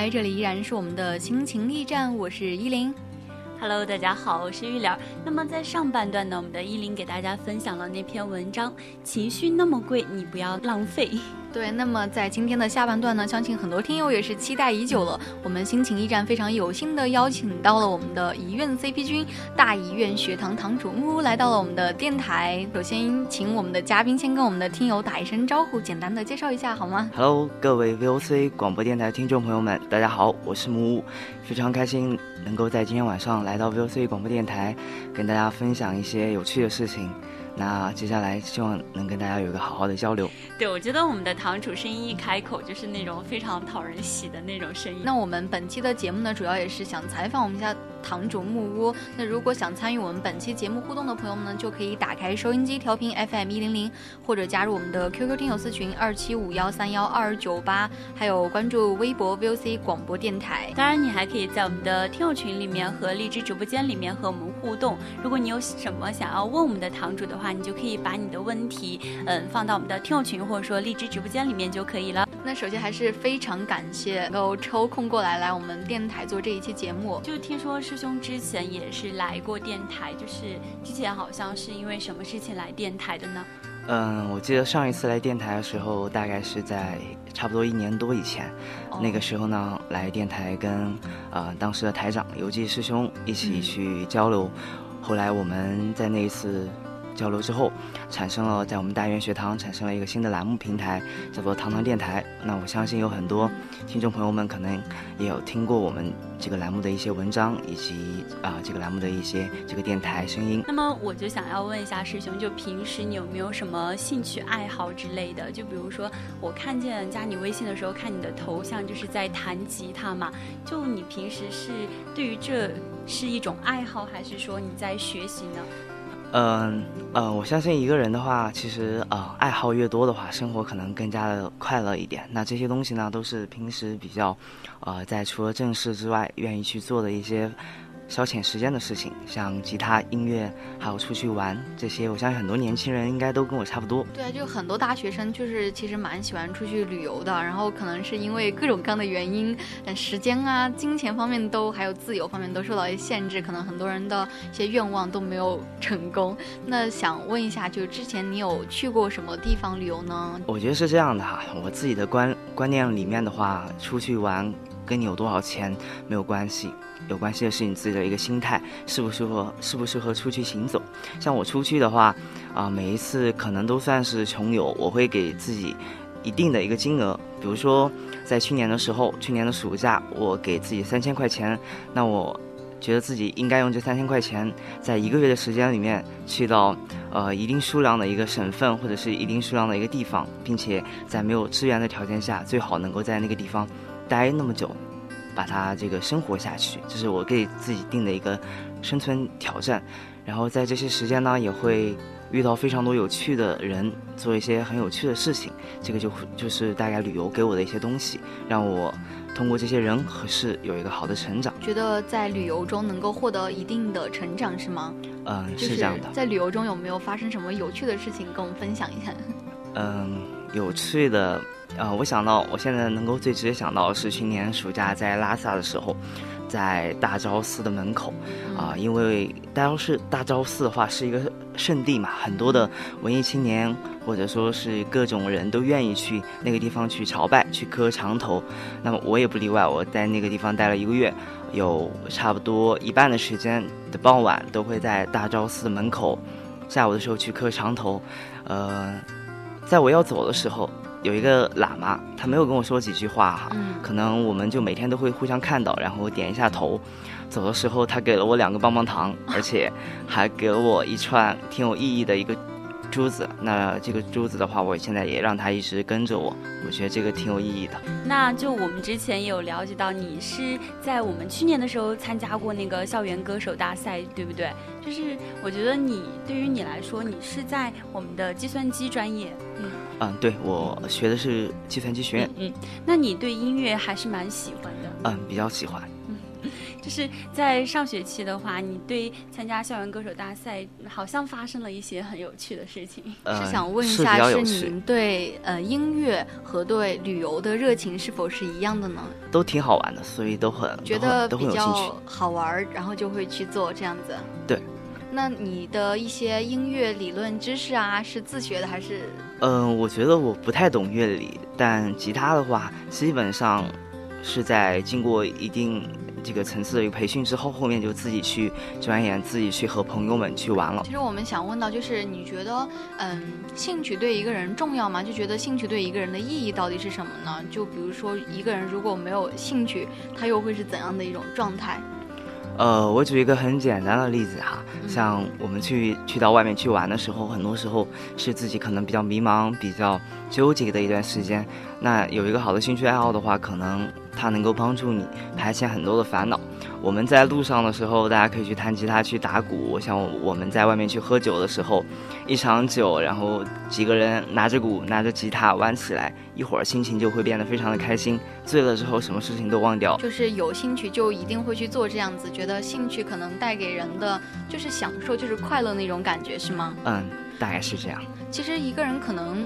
来，这里依然是我们的亲情驿站，我是依林。Hello，大家好，我是玉莲。那么在上半段呢，我们的依林给大家分享了那篇文章《情绪那么贵，你不要浪费》。对，那么在今天的下半段呢，相信很多听友也是期待已久了。我们心情驿站非常有幸的邀请到了我们的遗愿 CP 君大遗愿学堂堂主木屋来到了我们的电台。首先，请我们的嘉宾先跟我们的听友打一声招呼，简单的介绍一下好吗 Hello，各位 VOC 广播电台听众朋友们，大家好，我是木屋，非常开心能够在今天晚上来到 VOC 广播电台，跟大家分享一些有趣的事情。那接下来希望能跟大家有一个好好的交流。对，我觉得我们的堂主声音一开口就是那种非常讨人喜的那种声音。那我们本期的节目呢，主要也是想采访我们家堂主木屋。那如果想参与我们本期节目互动的朋友们呢，就可以打开收音机调频 FM 一零零，或者加入我们的 QQ 听友私群二七五幺三幺二九八，还有关注微博 VOC 广播电台。当然，你还可以在我们的听友群里面和荔枝直播间里面和我们互动。如果你有什么想要问我们的堂主的话，你就可以把你的问题，嗯，放到我们的听友群或者说荔枝直播间里面就可以了。那首先还是非常感谢能够抽空过来来我们电台做这一期节目。就听说师兄之前也是来过电台，就是之前好像是因为什么事情来电台的呢？嗯，我记得上一次来电台的时候，大概是在差不多一年多以前。哦那个时候呢，来电台跟呃当时的台长游记师兄一起去交流。后来我们在那一次交流之后，产生了在我们大院学堂产生了一个新的栏目平台，叫做堂堂电台。那我相信有很多听众朋友们可能也有听过我们这个栏目的一些文章，以及啊、这个栏目的一些这个电台声音。那么我就想要问一下师兄，就平时你有没有什么兴趣爱好之类的？就比如说，我看见加你微信的时候，看你的头像就是在弹吉他嘛。就你平时是对于这是一种爱好，还是说你在学习呢？嗯嗯，我相信一个人的话，其实呃爱好越多的话，生活可能更加的快乐一点。那这些东西呢，都是平时比较，呃，在除了正事之外，愿意去做的一些消遣时间的事情，像吉他、音乐，还有出去玩这些。我相信很多年轻人应该都跟我差不多。对啊，就很多大学生就是其实蛮喜欢出去旅游的，然后可能是因为各种各样的原因，嗯时间啊、金钱方面都还有自由方面都受到一些限制，可能很多人的一些愿望都没有成功。那想问一下，就之前你有去过什么地方旅游呢？我觉得是这样的哈，我自己的观观念里面的话，出去玩跟你有多少钱没有关系，有关系的是你自己的一个心态，适不适合适不适合出去行走。像我出去的话，啊、每一次可能都算是穷游，我会给自己一定的一个金额，比如说在去年的时候，去年的暑假我给自己三千块钱，那我。觉得自己应该用这三千块钱，在一个月的时间里面去到呃一定数量的一个省份或者是一定数量的一个地方，并且在没有资源的条件下，最好能够在那个地方待那么久，把它这个生活下去，这是我给自己定的一个生存挑战。然后在这些时间呢，也会遇到非常多有趣的人，做一些很有趣的事情。这个就就是大概旅游给我的一些东西，让我通过这些人和事有一个好的成长。觉得在旅游中能够获得一定的成长是吗？嗯，是这样的。在旅游中有没有发生什么有趣的事情跟我们分享一下？嗯，有趣的，呃，我想到我现在能够最直接想到的是去年暑假在拉萨的时候，在大昭寺的门口，啊，因为大昭寺大昭寺的话是一个圣地嘛，很多的文艺青年或者说是各种人都愿意去那个地方去朝拜、去磕长头。那么我也不例外，我在那个地方待了一个月，有差不多一半的时间的傍晚都会在大昭寺的门口，下午的时候去磕长头。呃，在我要走的时候。有一个喇嘛，他没有跟我说几句话哈，可能我们就每天都会互相看到，然后点一下头。走的时候，他给了我两个棒棒糖，而且还给了我一串挺有意义的一个珠子。那这个珠子的话，我现在也让他一直跟着我，我觉得这个挺有意义的。那就我们之前有了解到，你是在我们去年的时候参加过那个校园歌手大赛，对不对？就是我觉得你对于你来说，你是在我们的计算机专业，嗯。嗯，对我学的是计算机学院。嗯，那你对音乐还是蛮喜欢的。嗯，比较喜欢。嗯，就是在上学期的话，你对参加校园歌手大赛，好像发生了一些很有趣的事情。是想问一下，是您对呃音乐和对旅游的热情是否是一样的呢？都挺好玩的，所以都很觉得比较好玩，然后就会去做这样子。对。那你的一些音乐理论知识啊，是自学的还是？嗯，我觉得我不太懂乐理，但吉他的话，基本上是在经过一定这个层次的一个培训之后，后面就自己去钻研，自己去和朋友们去玩了。其实我们想问到，就是你觉得，嗯，兴趣对一个人重要吗？就觉得兴趣对一个人的意义到底是什么呢？就比如说，一个人如果没有兴趣，他又会是怎样的一种状态？呃，我举一个很简单的例子哈，像我们去去到外面去玩的时候，很多时候是自己可能比较迷茫、比较纠结的一段时间。那有一个好的兴趣爱好的话，可能它能够帮助你排遣很多的烦恼。我们在路上的时候，大家可以去弹吉他、去打鼓。像我们在外面去喝酒的时候，一场酒，然后几个人拿着鼓、拿着吉他玩起来，一会儿心情就会变得非常的开心。醉了之后，什么事情都忘掉。就是有兴趣就一定会去做这样子，觉得兴趣可能带给人的就是享受，就是快乐那种感觉，是吗？嗯，大概是这样。其实一个人可能。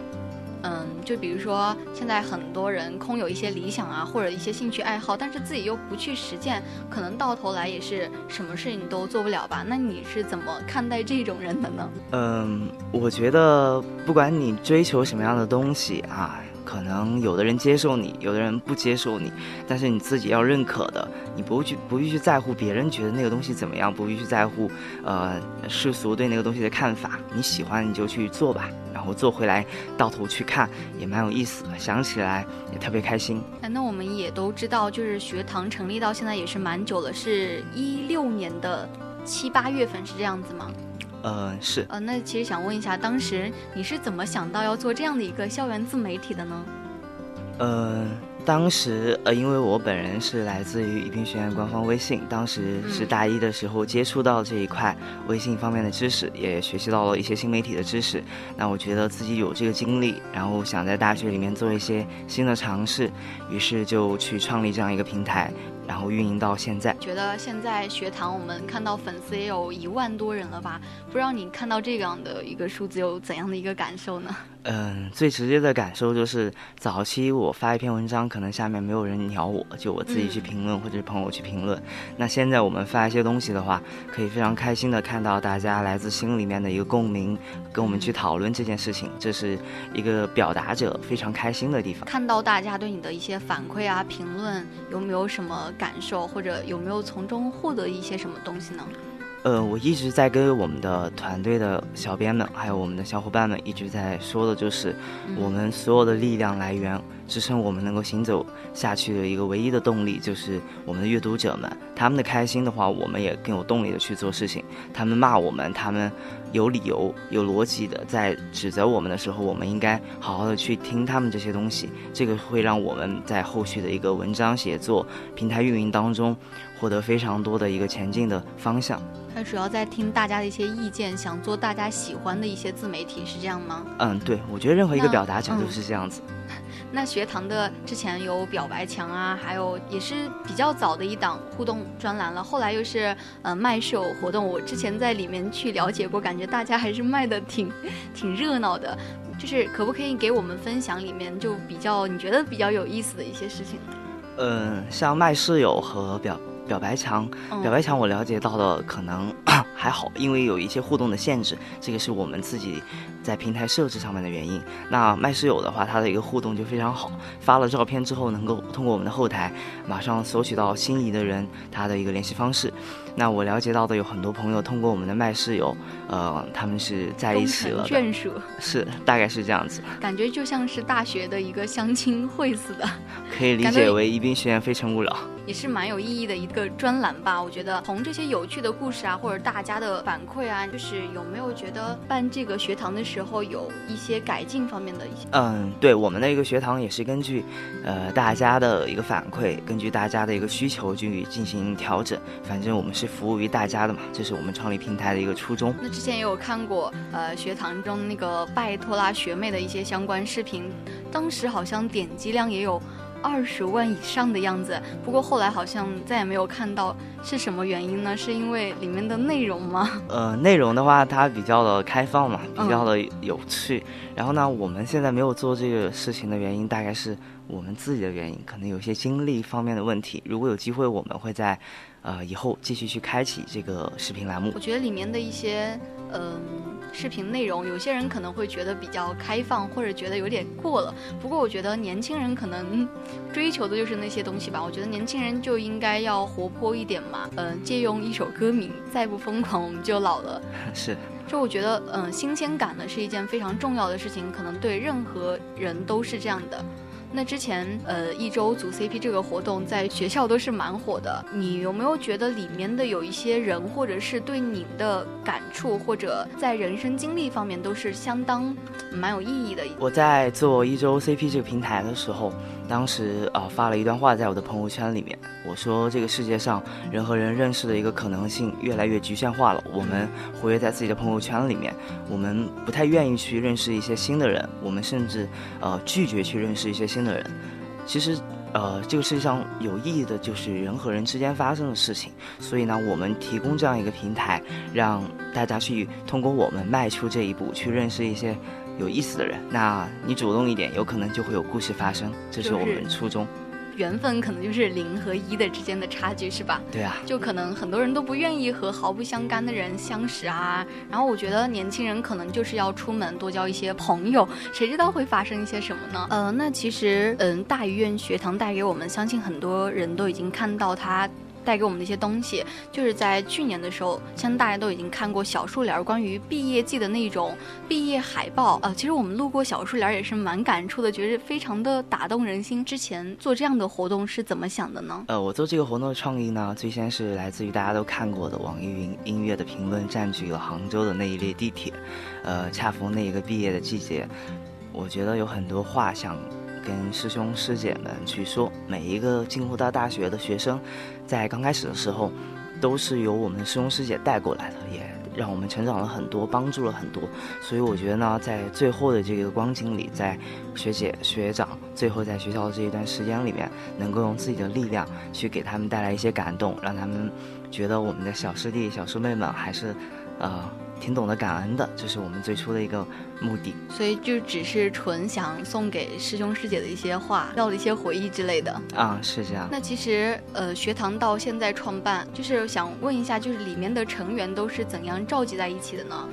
嗯，就比如说现在很多人空有一些理想啊，或者一些兴趣爱好，但是自己又不去实践，可能到头来也是什么事情都做不了吧？那你是怎么看待这种人的呢？嗯，我觉得不管你追求什么样的东西啊。可能有的人接受你，有的人不接受你，但是你自己要认可的，你不去不必去在乎别人觉得那个东西怎么样，不必去在乎，呃，世俗对那个东西的看法。你喜欢你就去做吧，后坐回来，到头去看也蛮有意思的，想起来也特别开心。哎，那我们也都知道，就是学堂成立到现在也是蛮久了，是一六年的七八月份是这样子吗？呃，是。呃，那其实想问一下，当时你是怎么想到要做这样的一个校园自媒体的呢？呃，当时呃，因为我本人是来自于宜宾学院官方微信，当时是大一的时候接触到这一块微信方面的知识，也学习到了一些新媒体的知识。那我觉得自己有这个经历，然后想在大学里面做一些新的尝试，于是就去创立这样一个平台。然后运营到现在，觉得现在学堂我们看到粉丝也有一万多人了吧？不知道你看到这样的一个数字有怎样的一个感受呢？嗯，最直接的感受就是早期我发一篇文章，可能下面没有人鸟我，就我自己去评论或者是朋友去评论。那现在我们发一些东西的话，可以非常开心的看到大家来自心里面的一个共鸣，跟我们去讨论这件事情，这是一个表达者非常开心的地方。看到大家对你的一些反馈啊、评论，有没有什么感受，或者有没有从中获得一些什么东西呢？呃，我一直在跟我们的团队的小编们，还有我们的小伙伴们一直在说的，就是我们所有的力量来源，支撑我们能够行走下去的一个唯一的动力，就是我们的阅读者们。他们的开心的话，我们也更有动力的去做事情。他们骂我们，他们有理由、有逻辑的在指责我们的时候，我们应该好好的去听他们这些东西。这个会让我们在后续的一个文章写作、平台运营当中。获得非常多的一个前进的方向。他主要在听大家的一些意见，想做大家喜欢的一些自媒体，是这样吗？嗯，对，我觉得任何一个表达者都是这样子。那学堂的之前有表白墙啊，还有也是比较早的一档互动专栏了。后来又是呃卖手活动，我之前在里面去了解过，感觉大家还是卖的挺挺热闹的。就是可不可以给我们分享里面就比较你觉得比较有意思的一些事情？嗯，像卖室友和表。表白墙，嗯表白墙我了解到的可能 还好，因为有一些互动的限制，这个是我们自己在平台设置上面的原因。那麦室友的话，他的一个互动就非常好，发了照片之后，能够通过我们的后台马上索取到心仪的人他的一个联系方式。那我了解到的有很多朋友通过我们的麦室友，呃，他们是在一起了，眷属，是大概是这样子，感觉就像是大学的一个相亲会似的。可以理解为宜宾学院非诚勿扰。也是蛮有意义的一个专栏吧。我觉得从这些有趣的故事啊，或者大家的反馈啊，就是有没有觉得办这个学堂的时候有一些改进方面的一些？嗯，对，我们的一个学堂也是根据，呃，大家的一个反馈，根据大家的一个需求去进行调整。反正我们是服务于大家的嘛，这是我们创立平台的一个初衷。那之前也有看过，呃，学堂中那个拜托啦学妹的一些相关视频，当时好像点击量也有二十万以上的样子。不过后来好像再也没有看到，是什么原因呢？是因为里面的内容吗？呃，内容的话，它比较的开放嘛，比嗯较的有趣。然后呢，我们现在没有做这个事情的原因，大概是我们自己的原因，可能有些精力方面的问题。如果有机会，我们会在，呃，以后继续去开启这个视频栏目我。觉得里面的一些嗯、视频内容，有些人可能会觉得比较开放，或者觉得有点过了。不过我觉得年轻人可能追求的就是那些东西吧。我觉得年轻人就应该要活泼一点嘛。嗯、借用一首歌名，再不疯狂我们就老了。是，就我觉得，嗯、新鲜感呢是一件非常重要的事情，可能对任何人都是这样的。那之前，呃，一周组 CP 这个活动在学校都是蛮火的。你有没有觉得里面的有一些人，或者是对你的感触，或者在人生经历方面都是相当蛮有意义的？我在做一周 CP 这个平台的时候，当时啊、发了一段话在我的朋友圈里面，我说这个世界上人和人认识的一个可能性越来越局限化了。我们活跃在自己的朋友圈里面，我们不太愿意去认识一些新的人，我们甚至呃拒绝去认识一些新的人。其实。呃，这个世界上有意义的就是人和人之间发生的事情，所以呢，我们提供这样一个平台，让大家去通过我们迈出这一步，去认识一些有意思的人。那你主动一点，有可能就会有故事发生，这是我们初衷。缘分可能就是零和一的之间的差距，是吧？对啊，就可能很多人都不愿意和毫不相干的人相识啊。然后我觉得年轻人可能就是要出门多交一些朋友，谁知道会发生一些什么呢？呃，那其实嗯，大医院学堂带给我们，相信很多人都已经看到它。带给我们的一些东西，就是在去年的时候，相信大家都已经看过小树帘关于毕业季的那种毕业海报。呃，其实我们路过小树帘也是蛮感触的，觉得非常的打动人心。之前做这样的活动是怎么想的呢？呃，我做这个活动的创意呢，最先是来自于大家都看过的网易云音乐的评论占据了杭州的那一列地铁，呃，恰逢那一个毕业的季节，我觉得有很多话想跟师兄师姐们去说。每一个进入到大学的学生，在刚开始的时候，都是由我们师兄师姐带过来的，也让我们成长了很多，帮助了很多。所以我觉得呢，在最后的这个光景里，在学姐学长最后在学校的这一段时间里面，能够用自己的力量去给他们带来一些感动，让他们觉得我们的小师弟小师妹们还是，呃，挺懂得感恩的，这是我们最初的一个目的。所以就只是纯想送给师兄师姐的一些话，要的一些回忆之类的。啊，是这样。那其实呃，学堂到现在创办，就是想问一下，就是里面的成员都是怎样召集在一起的呢？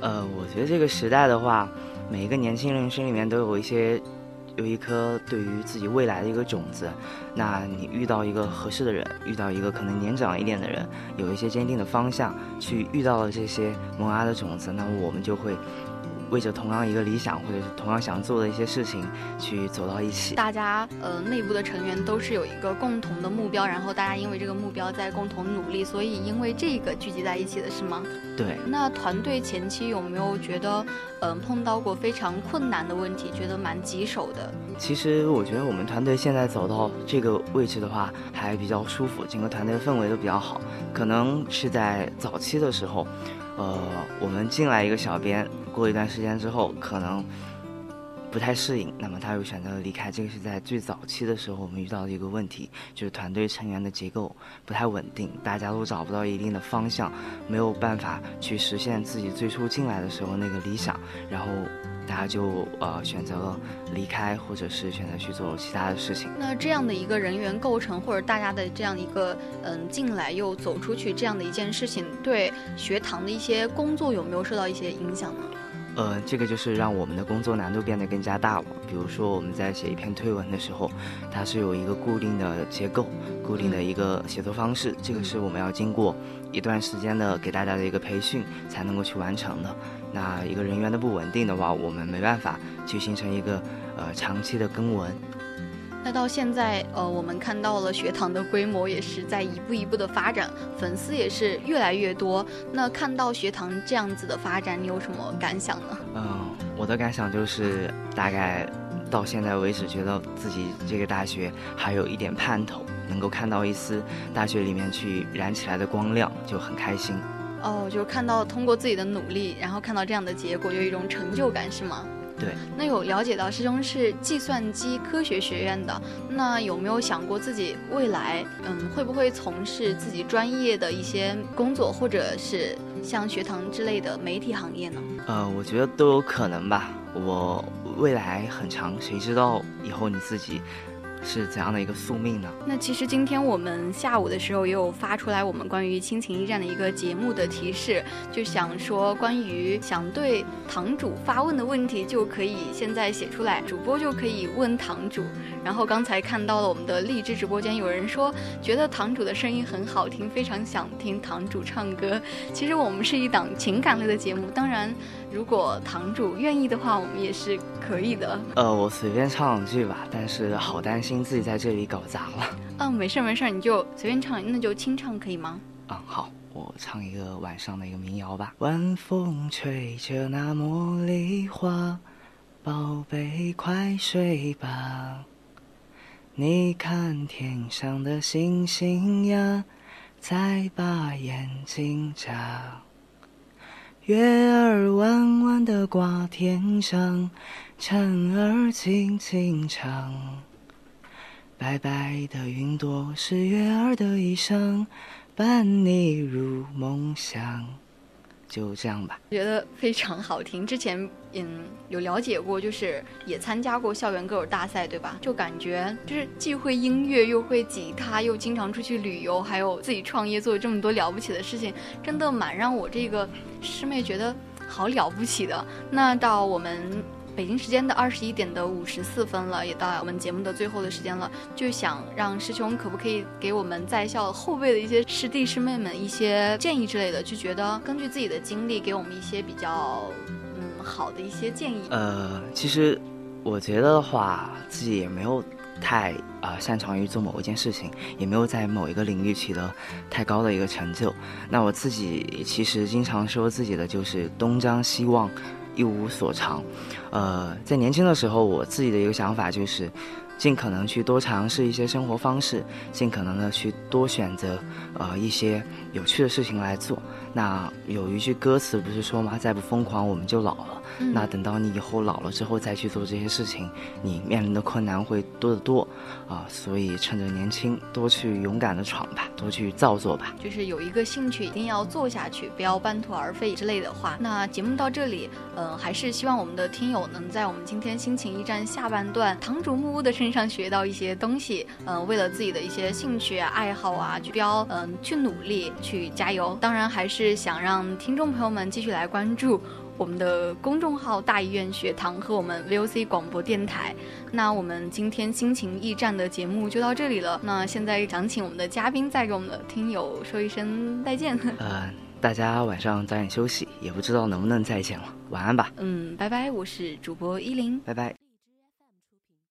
呃，我觉得这个时代的话，每一个年轻人心里面都有一些，有一颗对于自己未来的一个种子。那你遇到一个合适的人，遇到一个可能年长一点的人，有一些坚定的方向，去遇到了这些萌芽的种子，那么我们就会为着同样一个理想，或者是同样想做的一些事情，去走到一起。大家呃内部的成员都是有一个共同的目标，然后大家因为这个目标在共同努力，所以因为这个聚集在一起的是吗？对，那团队前期有没有觉得嗯、呃碰到过非常困难的问题，觉得蛮棘手的？其实我觉得我们团队现在走到这个位置的话，还比较舒服，整个团队的氛围都比较好。可能是在早期的时候，呃，我们进来一个小编，过一段时间之后，可能不太适应，那么他又选择了离开。这个是在最早期的时候我们遇到的一个问题，就是团队成员的结构不太稳定，大家都找不到一定的方向，没有办法去实现自己最初进来的时候那个理想，然后大家就呃选择了离开，或者是选择去做其他的事情。那这样的一个人员构成，或者大家的这样一个嗯进来又走出去这样的一件事情，对学堂的一些工作有没有受到一些影响呢？呃，这个就是让我们的工作难度变得更加大了。比如说，我们在写一篇推文的时候，它是有一个固定的结构、固定的一个写作方式，这个是我们要经过一段时间的给大家的一个培训才能够去完成的。那一个人员的不稳定的话，我们没办法去形成一个呃长期的更文。那到现在，呃，我们看到了学堂的规模也是在一步一步的发展，粉丝也是越来越多。那看到学堂这样子的发展，你有什么感想呢？嗯，我的感想就是大概到现在为止，觉得自己这个大学还有一点盼头，能够看到一丝大学里面去燃起来的光亮，就很开心。哦，就是看到通过自己的努力，然后看到这样的结果，有一种成就感，是吗？对，那有了解到师兄是计算机科学学院的，那有没有想过自己未来，嗯，会不会从事自己专业的一些工作，或者是像学堂之类的媒体行业呢？呃，我觉得都有可能吧。我未来很长，谁知道以后你自己。是怎样的一个宿命呢？那其实今天我们下午的时候也有发出来我们关于亲情驿站的一个节目的提示，就想说关于想对堂主发问的问题，就可以现在写出来，主播就可以问堂主。然后刚才看到了我们的荔枝直播间，有人说觉得堂主的声音很好听，非常想听堂主唱歌。其实我们是一档情感类的节目，当然。如果堂主愿意的话，我们也是可以的。呃，我随便唱两句吧，但是好担心自己在这里搞砸了。嗯，没事没事，你就随便唱，那就清唱可以吗？嗯，好，我唱一个晚上的一个民谣吧。晚风吹着那茉莉花，宝贝快睡吧。你看天上的星星呀，再把眼睛眨。月儿弯弯的挂天上，蝉儿轻轻唱。白白的云朵是月儿的衣裳，伴你入梦乡。就这样吧，觉得非常好听。之前嗯有了解过，就是也参加过校园歌手大赛，对吧？就感觉就是既会音乐，又会吉他，又经常出去旅游，还有自己创业，做这么多了不起的事情，真的蛮让我这个师妹觉得好了不起的。那到我们。北京时间的二十一点的五十四分了，也到我们节目的最后的时间了，就想让师兄可不可以给我们在校后辈的一些师弟师妹们一些建议之类的？就觉得根据自己的经历，给我们一些比较嗯好的一些建议。呃，其实我觉得的话，自己也没有太啊擅长于做某一件事情，也没有在某一个领域取得太高的一个成就。那我自己其实经常说自己的就是东张西望。一无所长，呃，在年轻的时候，我自己的一个想法就是，尽可能去多尝试一些生活方式，尽可能的去多选择，呃，一些有趣的事情来做。那有一句歌词不是说吗？再不疯狂，我们就老了。那等到你以后老了之后再去做这些事情，你面临的困难会多得多，啊，所以趁着年轻多去勇敢的闯吧，多去造作吧。就是有一个兴趣一定要做下去，不要半途而废之类的话。那节目到这里，嗯，还是希望我们的听友能在我们今天心情驿站下半段堂主木屋的身上学到一些东西，嗯，为了自己的一些兴趣啊、爱好啊，去标，嗯，去努力，去加油。当然还是想让听众朋友们继续来关注。我们的公众号“大医院学堂”和我们 VOC 广播电台。那我们今天心情驿站的节目就到这里了。那现在想请我们的嘉宾再给我们的听友说一声再见。呃，大家晚上早点休息，也不知道能不能再见了。晚安吧。嗯，拜拜。我是主播依林，拜拜。